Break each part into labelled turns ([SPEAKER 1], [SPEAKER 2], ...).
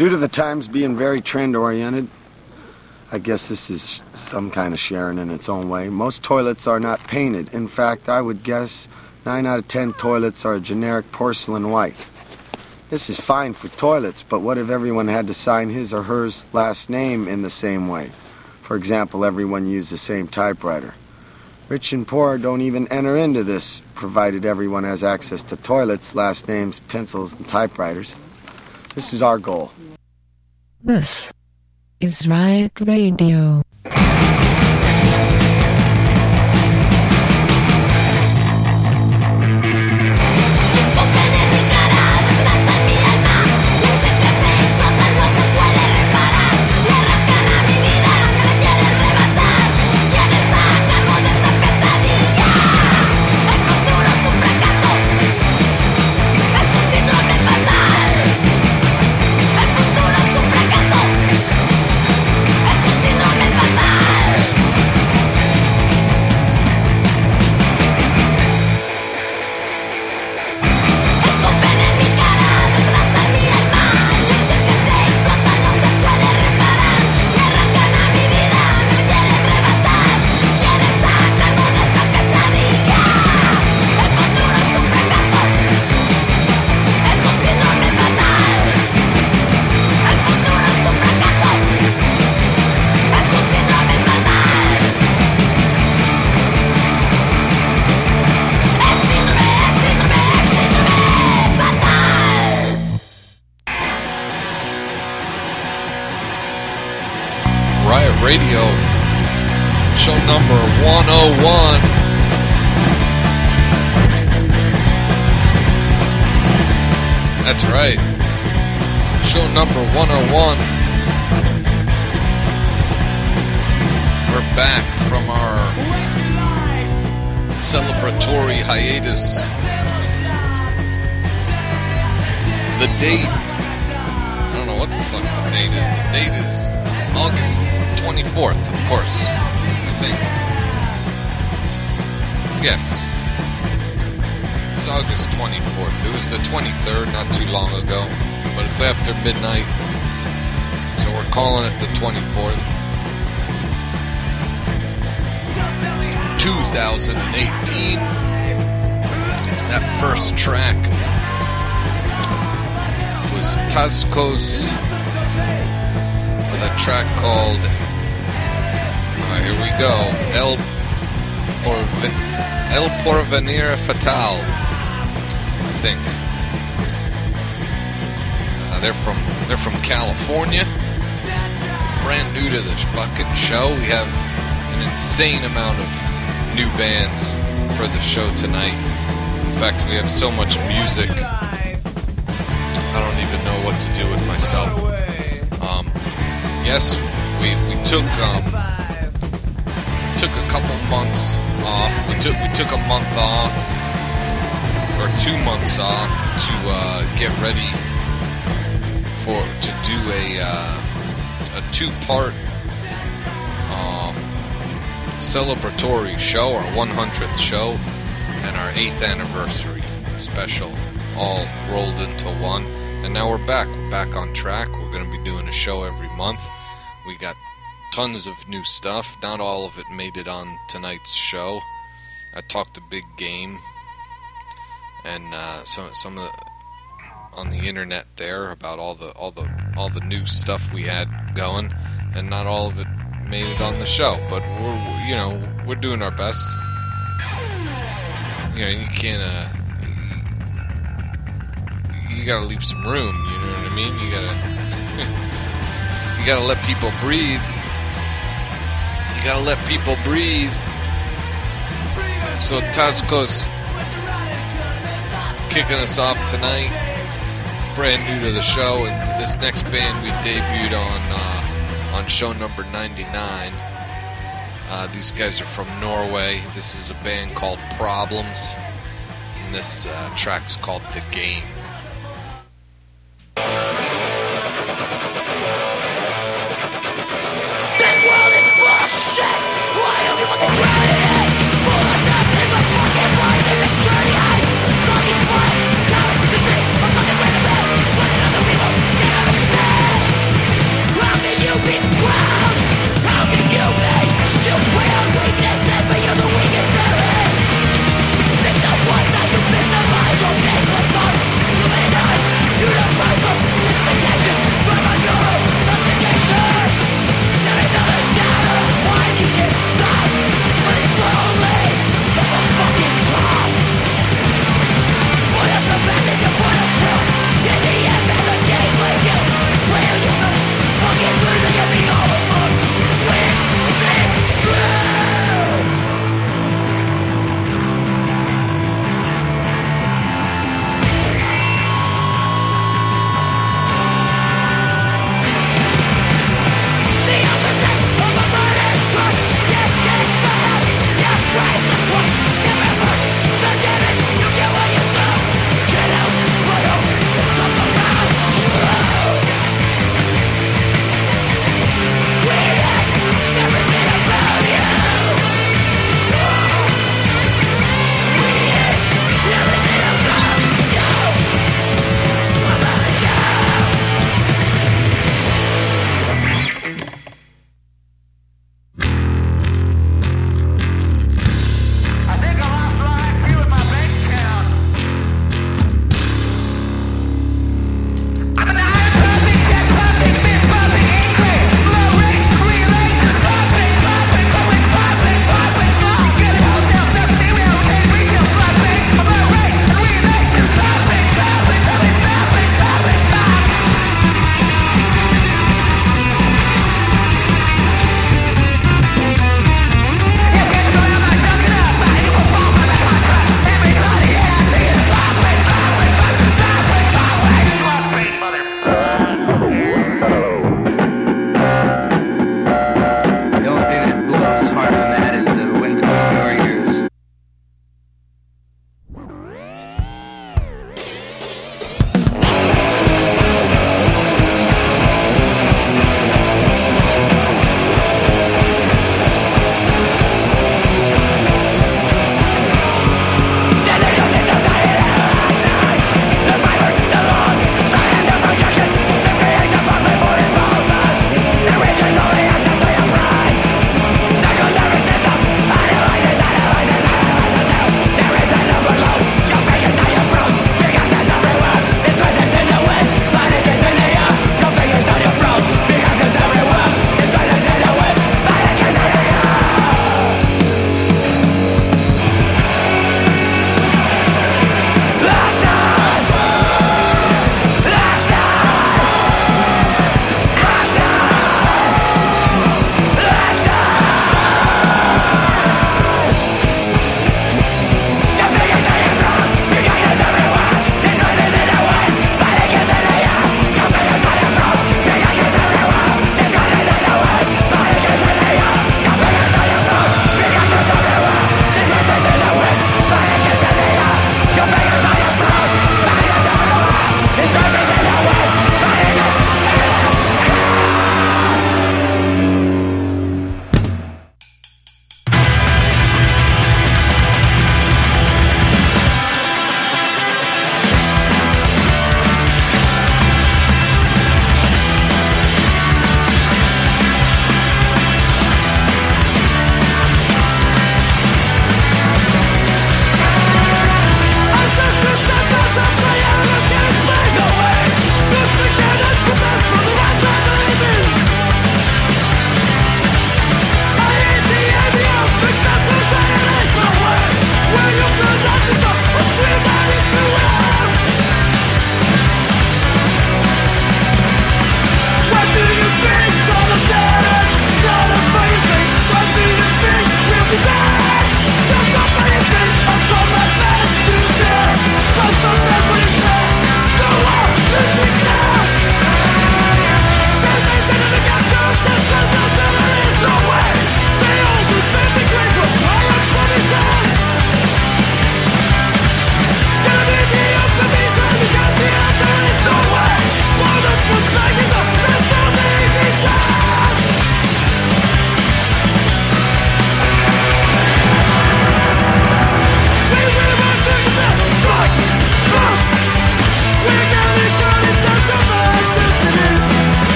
[SPEAKER 1] Due to the times being very trend oriented, I guess this is some kind of sharing in its own way. Most toilets are not painted. In fact, I would guess 9 out of 10 toilets are generic porcelain white. This is fine for toilets, but what if everyone had to sign his or hers last name in the same way? For example, everyone used the same typewriter. Rich and poor don't even enter into this, provided everyone has access to toilets, last names, pencils, and typewriters. This is our goal.
[SPEAKER 2] This is Riot Radio.
[SPEAKER 3] The date. I don't know what the fuck the date is. The date is August 24th, of course. I think. Yes. It's August 24th. It was the 23rd not too long ago, but it's after midnight. So we're calling it the 24th. 2018. That first track was Tascos with a track called here we go El Porve- El Porvenir Fatal I think. Uh, they're from they're from California. Brand new to this fucking show. We have an insane amount of new bands for the show tonight. In fact we have so much music even know what to do with myself. Um, yes, we, we took um, took a couple months off. We took we took a month off or two months off to uh, get ready for to do a uh, a two part um, celebratory show, our 100th show, and our eighth anniversary special, all rolled into one. And now we're back. We're back on track. We're going to be doing a show every month. We got tons of new stuff. Not all of it made it on tonight's show. I talked a big game and uh, some some of the, on the internet there about all the all the all the new stuff we had going, and not all of it made it on the show. But we're you know we're doing our best. You know you can't. Uh, you gotta leave some room. You know what I mean? You gotta you gotta let people breathe. You gotta let people breathe. So Tazkos kicking us off tonight, brand new to the show, and this next band we debuted on uh, on show number 99. Uh, these guys are from Norway. This is a band called Problems, and this uh, track's called The Game.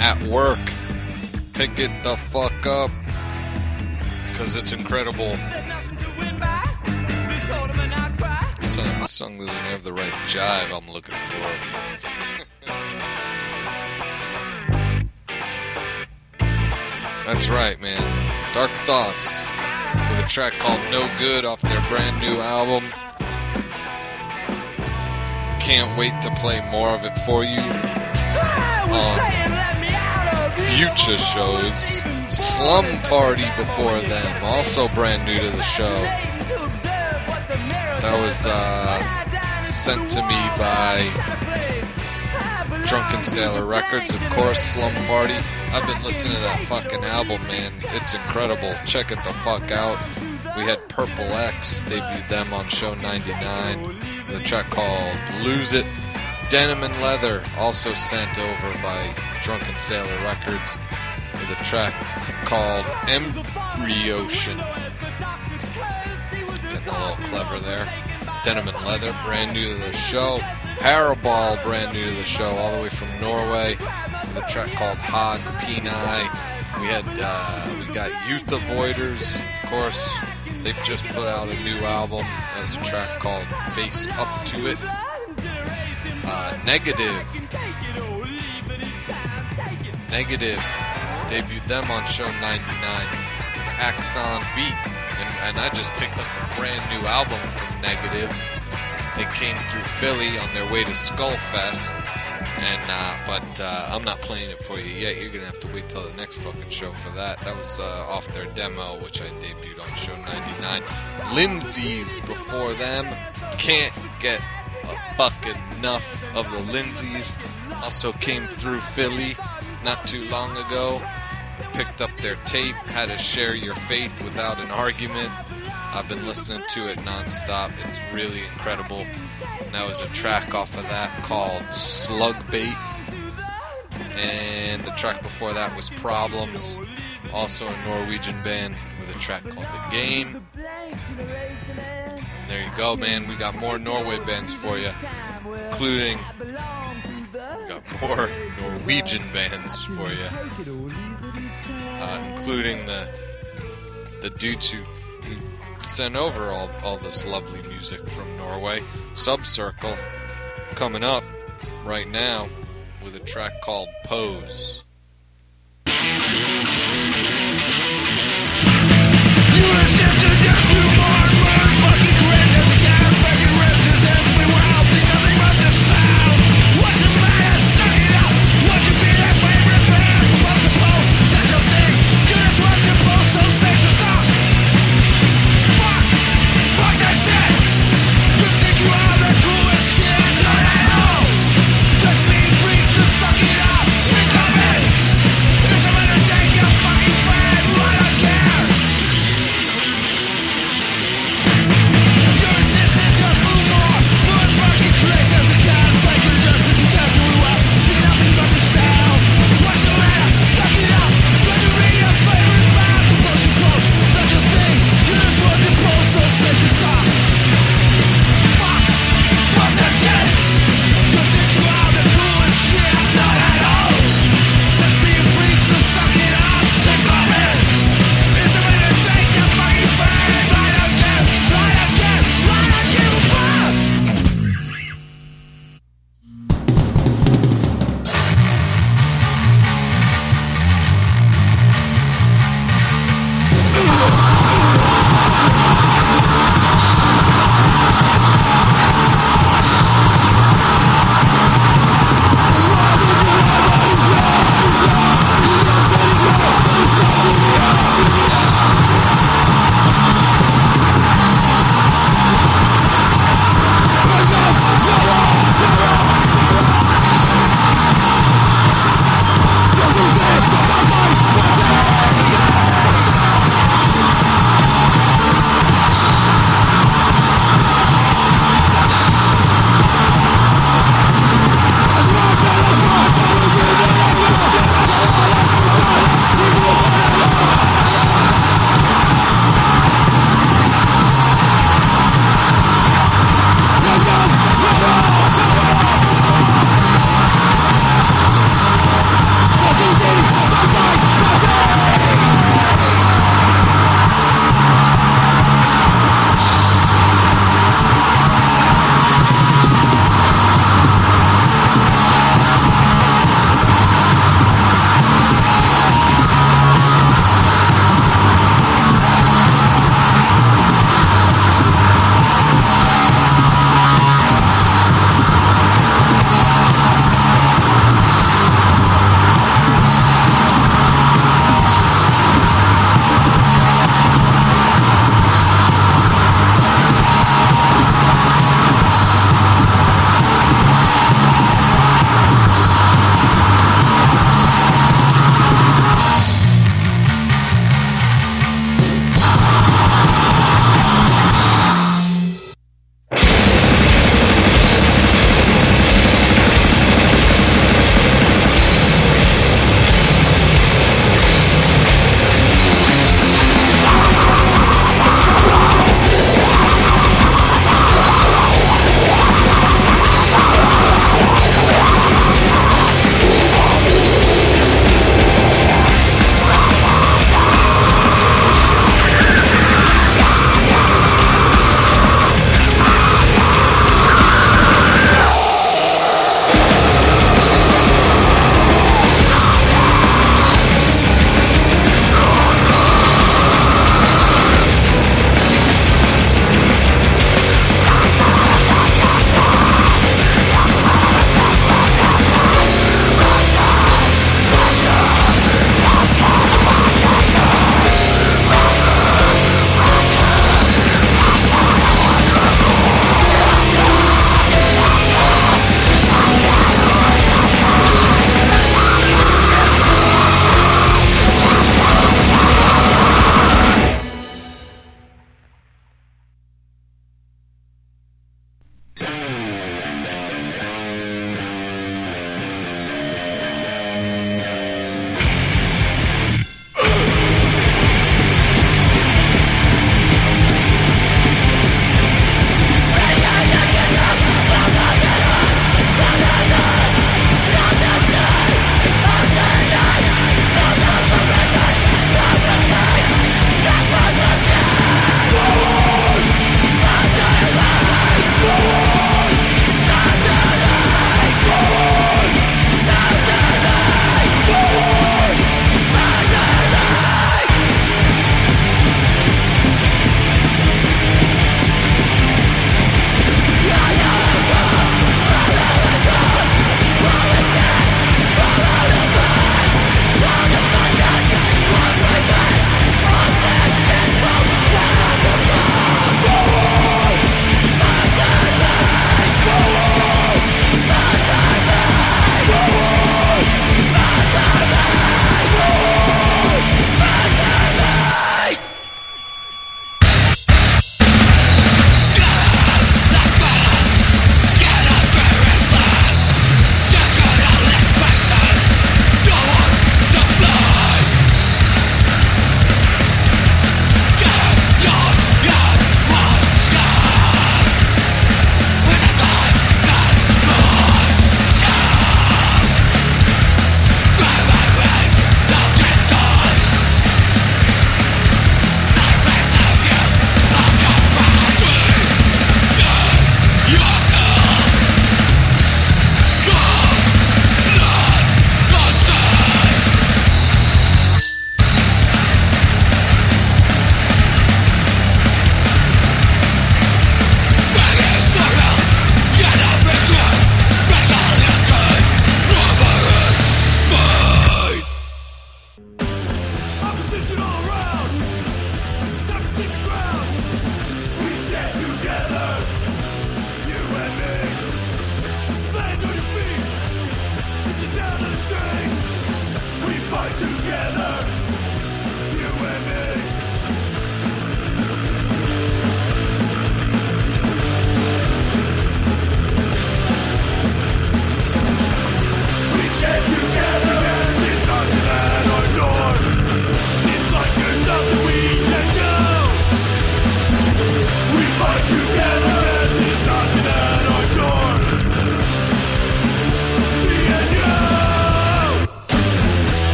[SPEAKER 3] At Work. Pick it the fuck up. Because it's incredible. Song, this song doesn't have the right jive I'm looking for. That's right, man. Dark Thoughts with a track called No Good off their brand new album. Can't wait to play more of it for you. Future shows. Slum Party before them, also brand new to the show. That was uh, sent to me by Drunken Sailor Records, of course, Slum Party. I've been listening to that fucking album, man. It's incredible. Check it the fuck out. We had Purple X debuted them on show 99 The track called Lose It. Denim and Leather, also sent over by Drunken Sailor Records with a track called Embryotion. Getting a little clever there. Denim and Leather, brand new to the show. Parabol, brand new to the show, all the way from Norway, with a track called Hog Peni. We had uh, we got Youth Avoiders, of course. They've just put out a new album as a track called Face Up to It. Uh, Negative, Negative debuted them on show 99 Axon Beat, and, and I just picked up a brand new album from Negative. They came through Philly on their way to Skullfest, and uh, but uh, I'm not playing it for you yet. You're gonna have to wait till the next fucking show for that. That was uh, off their demo, which I debuted on show 99. Lindsay's before them. Can't get a bucket enough of the Lindsays. Also came through Philly not too long ago. Picked up their tape, had to share your faith without an argument. I've been listening to it nonstop. It's really incredible. And that was a track off of that called Slug Bait. And the track before that was Problems, also a Norwegian band with a track called The Game. There you go, man. We got more Norway bands for you, including got more Norwegian bands for you, uh, including the the dudes who, who sent over all all this lovely music from Norway. Subcircle coming up right now with a track called Pose.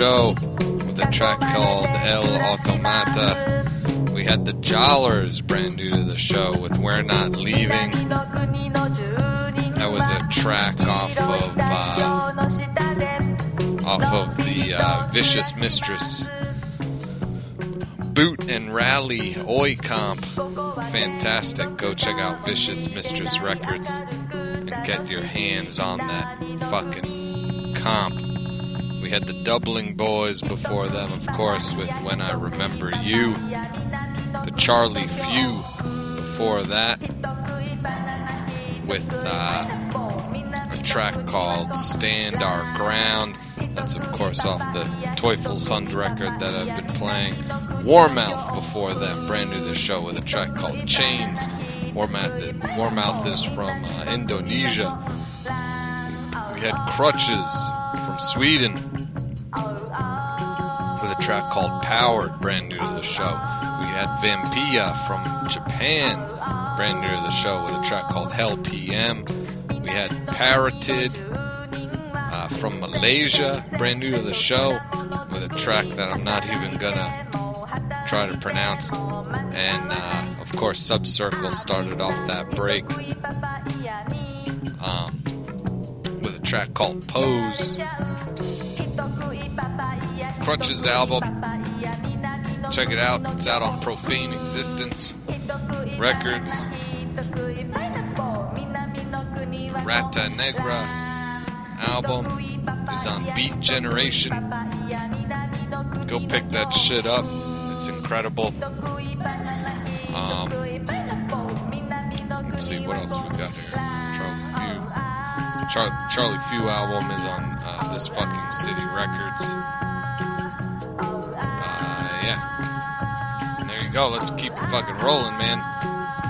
[SPEAKER 3] Show, with a track called El Automata. We had the Jollers, brand new to the show, with We're Not Leaving. That was a track off of uh, off of the uh, Vicious Mistress Boot and Rally Oi comp. Fantastic. Go check out Vicious Mistress Records and get your hands on that fucking comp. We had the Doubling Boys before them, of course, with When I Remember You. The Charlie Few before that, with uh, a track called Stand Our Ground. That's, of course, off the Teufelsund record that I've been playing. Warmouth before them, brand new to the show, with a track called Chains. Warmouth, Warmouth is from uh, Indonesia. We had Crutches from Sweden track called Powered, brand new to the show. We had Vampia from Japan, brand new to the show, with a track called Hell PM. We had Parroted uh, from Malaysia, brand new to the show, with a track that I'm not even gonna try to pronounce. And uh, of course, Subcircle started off that break um, with a track called Pose. Crutches album. Check it out. It's out on Profane Existence Records. Rata Negra album is on Beat Generation. Go pick that shit up. It's incredible. Um, let's see what else we got here. Charlie Few. Char- Charlie Few album is on uh, this fucking City Records. Go. Let's keep it fucking rolling, man.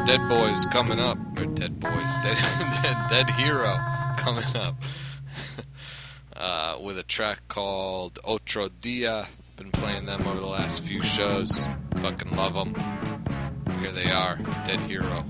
[SPEAKER 3] Dead Boys coming up. Or Dead Boys. Dead, dead, dead Hero coming up. uh, with a track called Otro Dia. Been playing them over the last few shows. Fucking love them. Here they are. Dead Hero.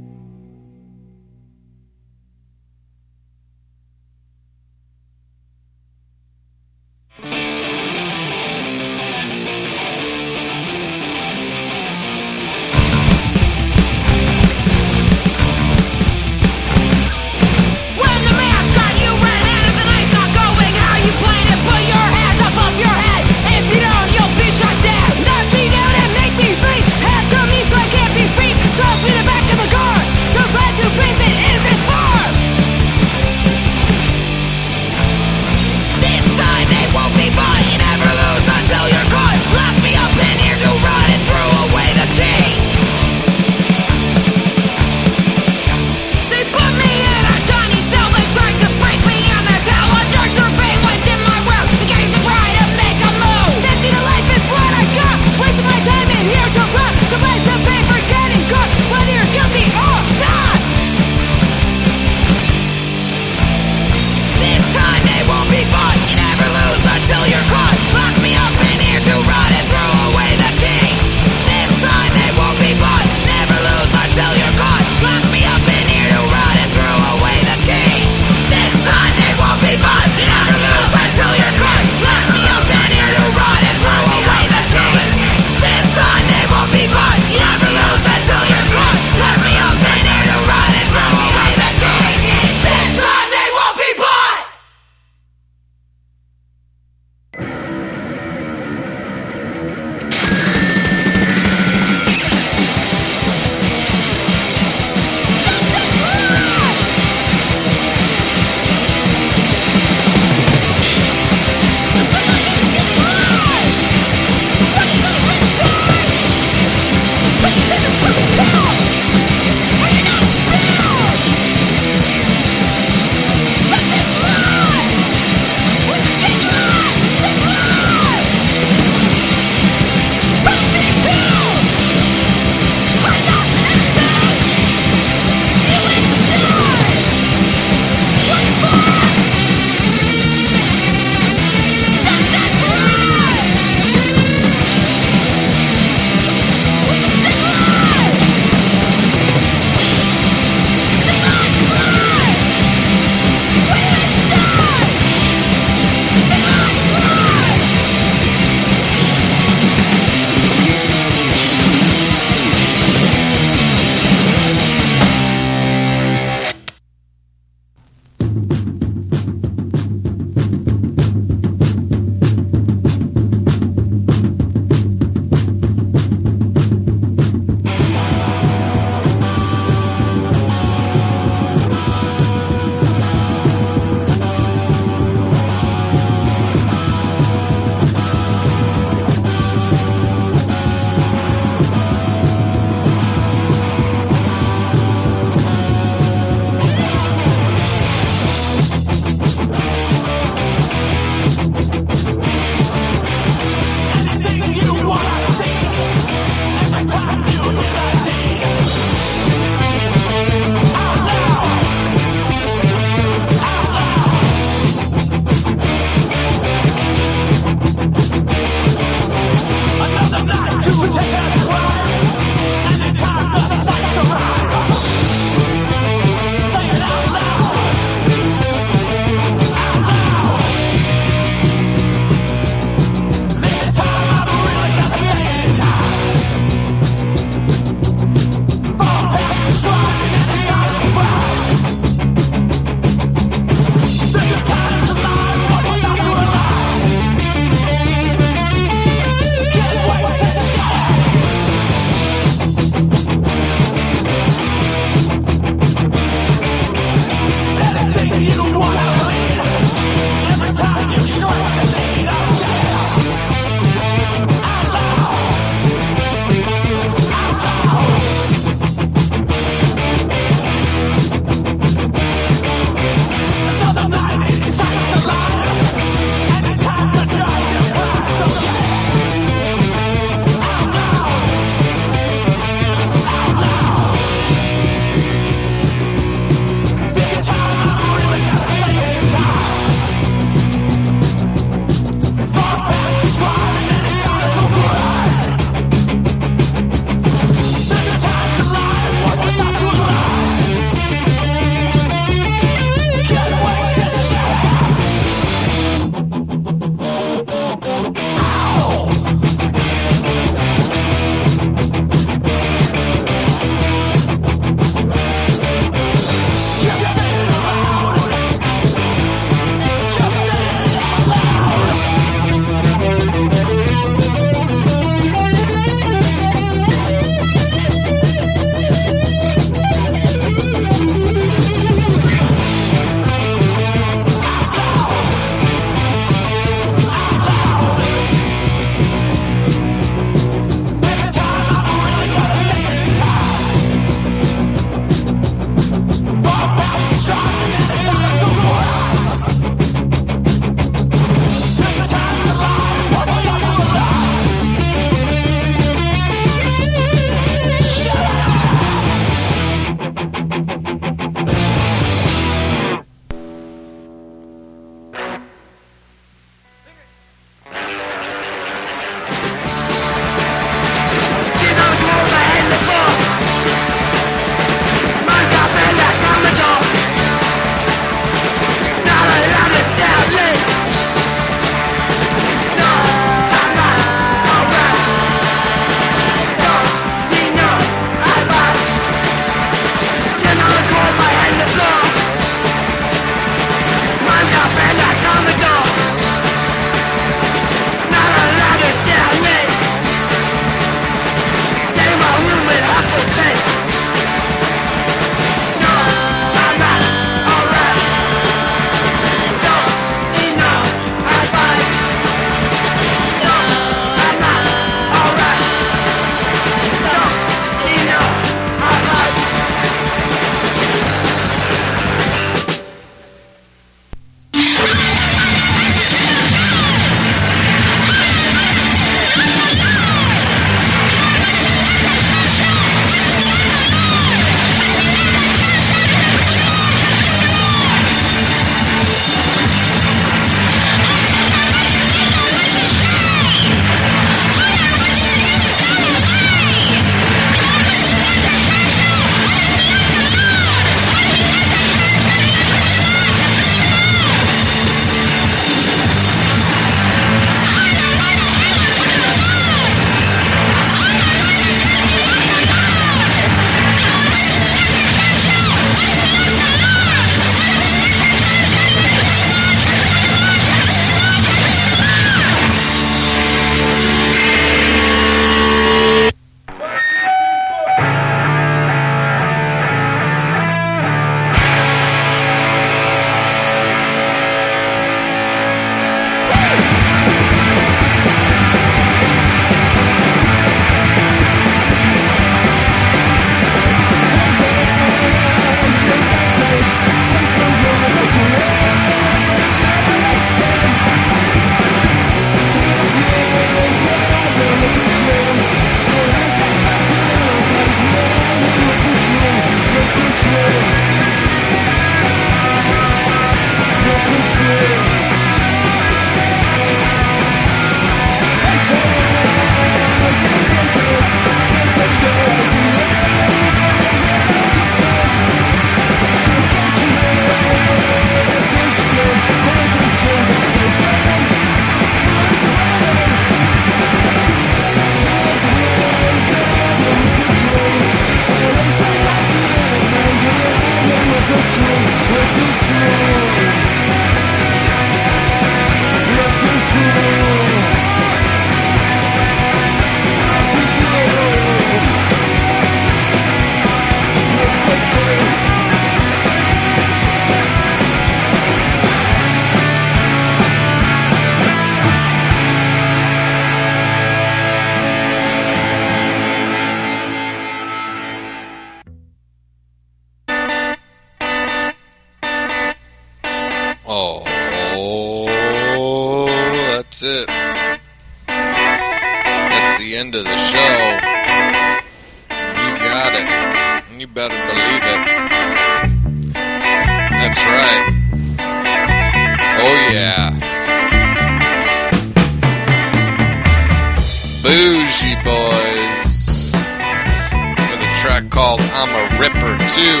[SPEAKER 3] I'm a Ripper Too.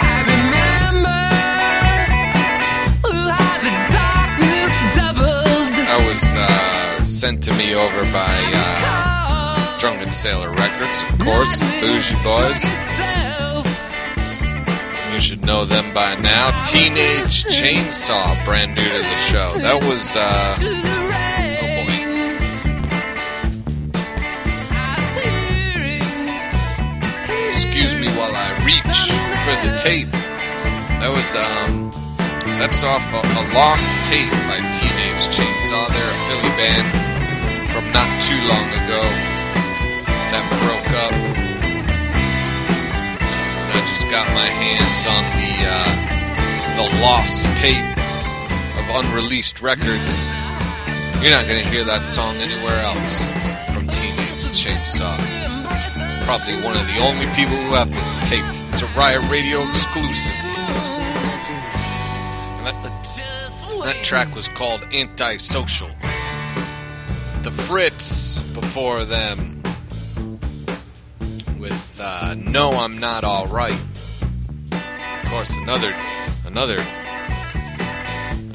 [SPEAKER 4] I remember how the darkness doubled.
[SPEAKER 3] That was uh, sent to me over by uh, Drunken Sailor Records, of course, the Bougie Boys. You should know them by now. Teenage Chainsaw, brand new to the show. That was, uh, me while I reach for the tape. That was, um, that's off a, a lost tape by Teenage Chainsaw. They're a Philly band from not too long ago that broke up. And I just got my hands on the uh, the lost tape of unreleased records. You're not gonna hear that song anywhere else from Teenage Chainsaw. Probably one of the only people who have this tape. It's a Riot Radio exclusive. And that, that track was called Antisocial. The Fritz before them with uh, No I'm Not Alright. Of course another another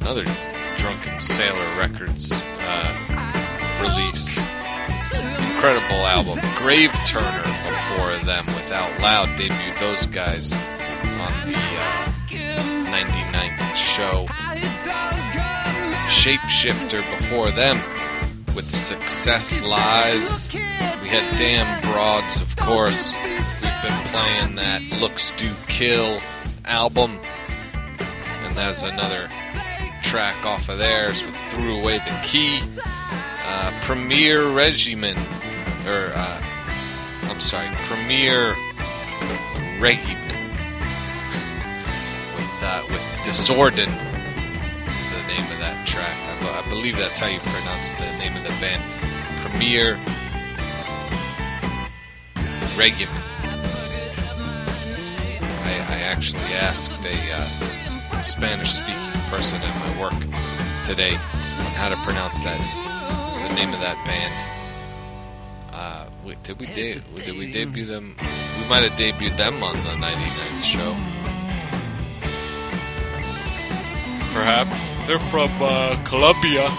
[SPEAKER 3] another Drunken Sailor Records uh, release. Incredible album. Grave Turner before them with Out Loud debuted those guys on the uh, 99th show. Shapeshifter before them with Success Lies. We had Damn Broads, of course. We've been playing that Looks Do Kill album. And that's another track off of theirs with Threw Away the Key. Uh, Premier Regimen, or uh, I'm sorry, Premier Regimen with uh, with Disorden is the name of that track. I, I believe that's how you pronounce the name of the band. Premier Regimen. I, I actually asked a uh, Spanish-speaking person at my work today on how to pronounce that the name of that band. Wait, did we de- did we debut them? We might have debuted them on the 99th show. Perhaps they're from uh, Colombia.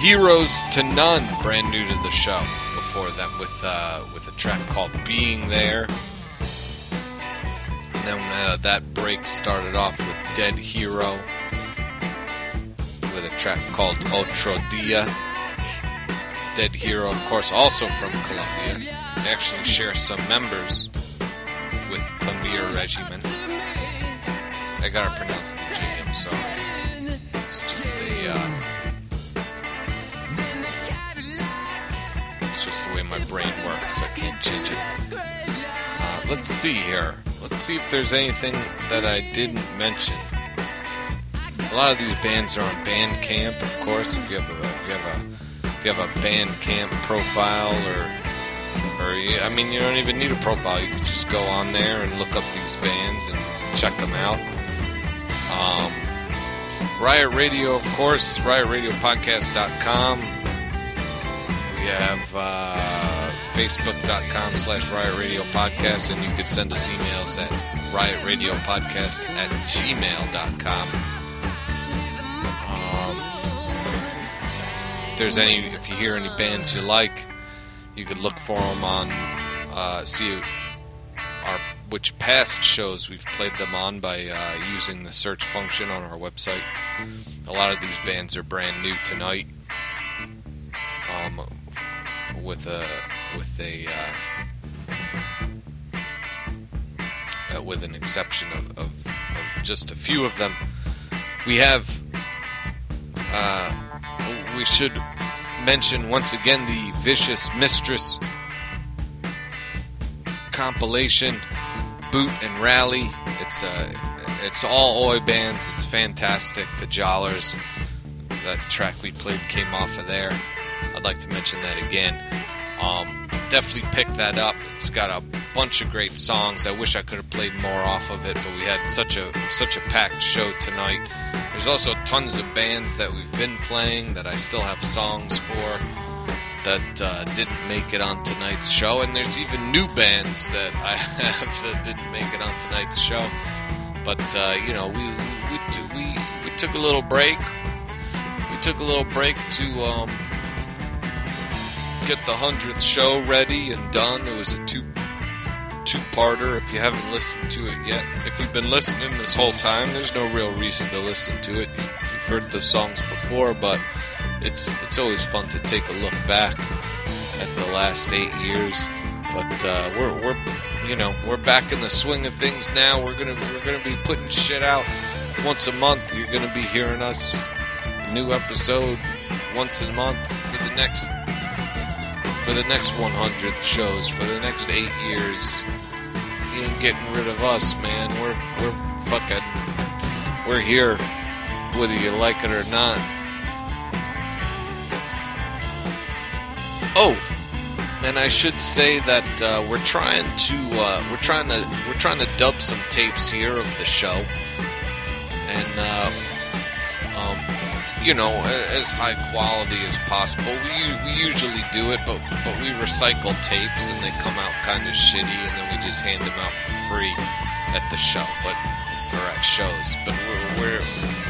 [SPEAKER 3] Heroes to None, brand new to the show. Before them, with uh, with a track called "Being There." And then uh, that break started off with Dead Hero with a track called Otro Dia. Dead Hero, of course, also from Colombia. They actually share some members with Premier Regiment. I gotta pronounce the J, I'm sorry. It's just a, uh, it's just the way my brain works. I can't change it. Uh, let's see here. Let's see if there's anything that I didn't mention. A lot of these bands are on Bandcamp, of course. If you have a, if you have a, if you have a Bandcamp profile, or, or I mean, you don't even need a profile. You could just go on there and look up these bands and check them out. Um, Riot Radio, of course, RiotRadioPodcast.com. We have uh, Facebook.com slash Riot Radio Podcast, and you could send us emails at RiotRadioPodcast at gmail.com. if there's any, if you hear any bands you like, you could look for them on, uh, see our which past shows we've played them on by uh, using the search function on our website. A lot of these bands are brand new tonight. Um, with a with a uh, uh, with an exception of, of, of just a few of them, we have. Uh, we should mention once again the Vicious Mistress compilation, Boot and Rally. It's uh, it's all Oi bands. It's fantastic. The Jollers, That track we played came off of there. I'd like to mention that again. Um, definitely pick that up. It's got a bunch of great songs. I wish I could have played more off of it, but we had such a such a packed show tonight. There's also tons of bands that we've been playing that I still have songs for that uh, didn't make it on tonight's show, and there's even new bands that I have that didn't make it on tonight's show. But uh, you know, we we, we we took a little break. We took a little break to um, get the hundredth show ready and done. It was a two two-parter. If you haven't listened to it yet, if you've been listening this whole time, there's no real reason to listen to it. You, you've heard the songs before, but it's it's always fun to take a look back at the last eight years. But uh, we're we're you know we're back in the swing of things now. We're gonna we're gonna be putting shit out once a month. You're gonna be hearing us a new episode once a month for the next for the next 100 shows for the next eight years. You ain't getting rid of us, man. We're we're fucking we're here, whether you like it or not. Oh, and I should say that uh, we're trying to uh, we're trying to we're trying to dub some tapes here of the show, and uh, you know as high quality as possible. We we usually do it, but but we recycle tapes and they come out kind of shitty, and then we just hand them out for free at the show, but or at shows. But we're we're,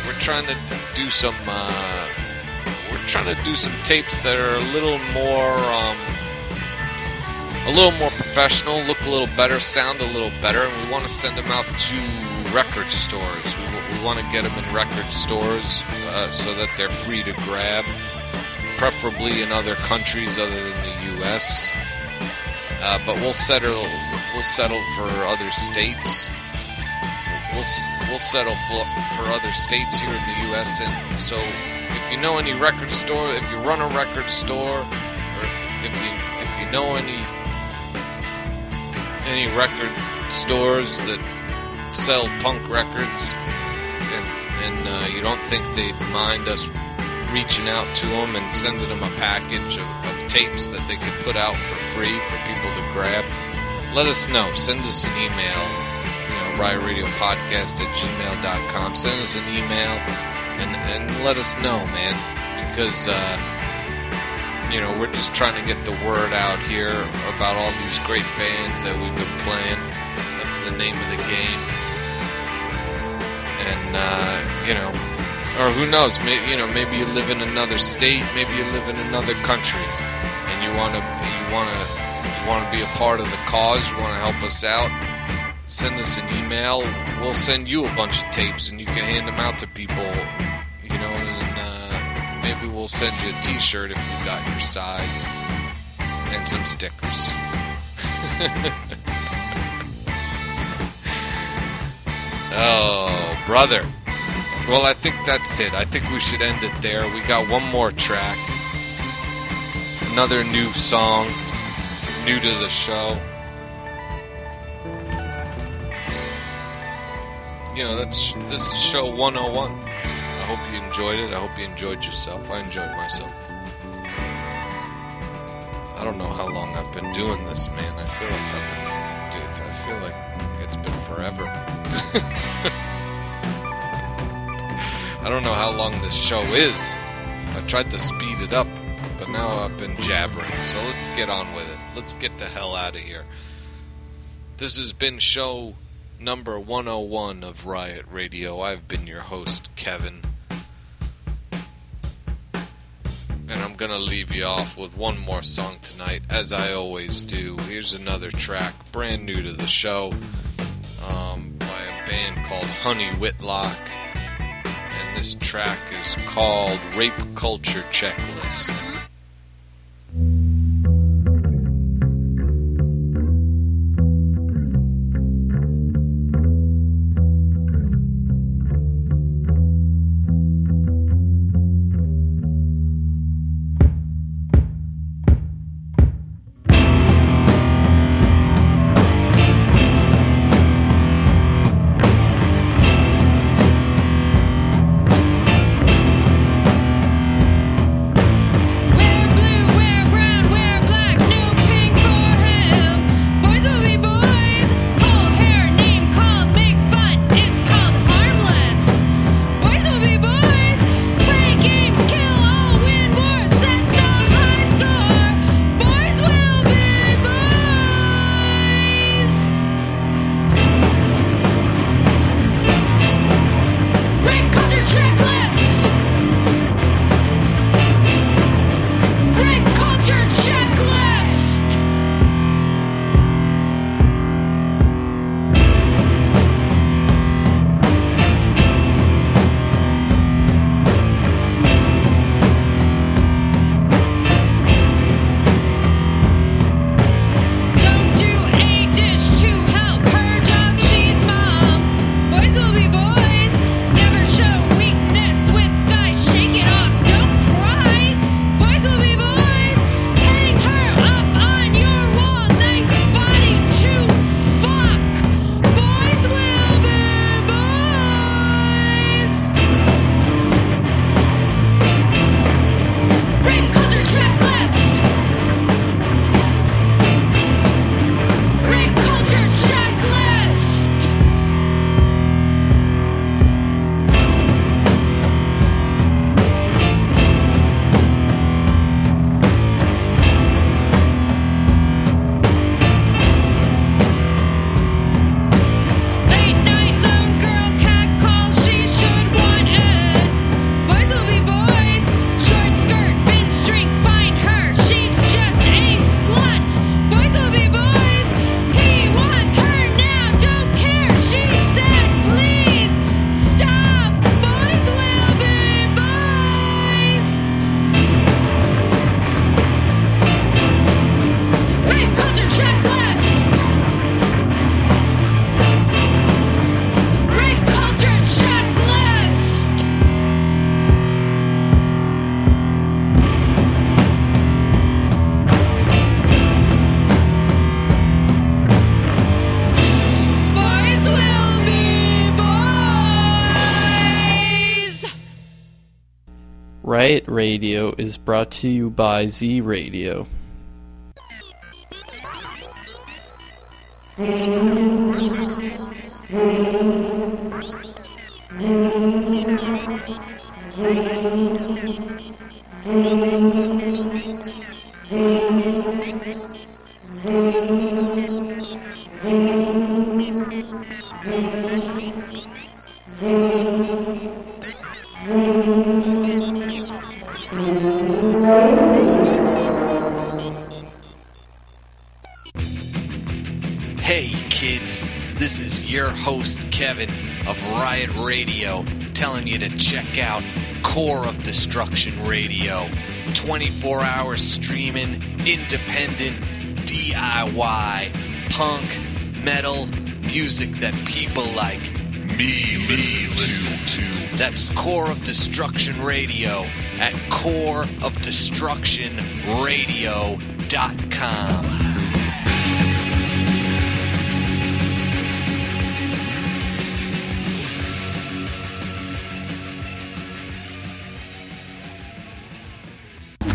[SPEAKER 3] we're trying to do some. Uh, we're trying to do some tapes that are a little more um, a little more professional, look a little better, sound a little better, and we want to send them out to record stores. We, we want to get them in record stores uh, so that they're free to grab, preferably in other countries other than the U.S. Uh, but we'll settle we'll settle for other states. We'll we'll settle for, for other states here in the U.S. And so, if you know any record store, if you run a record store, or if, if you if you know any any record stores that sell punk records, and, and uh, you don't think they'd mind us reaching out to them and sending them a package of, of tapes that they could put out for free for people to grab, let us know. Send us an email, you know, Riot Radio Podcast at gmail.com. Send us an email and, and let us know, man, because. Uh, you know, we're just trying to get the word out here about all these great bands that we've been playing. That's the name of the game. And uh, you know, or who knows? Maybe, you know, maybe you live in another state, maybe you live in another country, and you want to, you want to, you want to be a part of the cause. You want to help us out. Send us an email. We'll send you a bunch of tapes, and you can hand them out to people. You know, and uh, maybe we'll send you a T-shirt if you got your size, and some stickers. oh, brother. Well, I think that's it. I think we should end it there. We got one more track. Another new song, new to the show. You know, that's this is show 101. I hope you enjoyed it. I hope you enjoyed yourself. I enjoyed myself. I don't know how long I've been doing this, man. I feel like I've been, dude, I feel like it's been forever. I don't know how long this show is. I tried to speed it up, but now I've been jabbering. So let's get on with it. Let's get the hell out of here. This has been show number 101 of Riot Radio. I've been your host, Kevin. And I'm gonna leave you off with one more song tonight, as I always do. Here's another track, brand new to the show, um, by a band called Honey Whitlock. This track is called Rape Culture Checklist.
[SPEAKER 5] Radio is brought to you by Z Radio.
[SPEAKER 3] Of Riot Radio telling you to check out Core of Destruction Radio. 24 hours streaming, independent, DIY, punk, metal, music that people like me listen to. That's Core of Destruction Radio at coreofdestructionradio.com.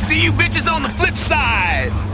[SPEAKER 6] See you bitches on the flip side.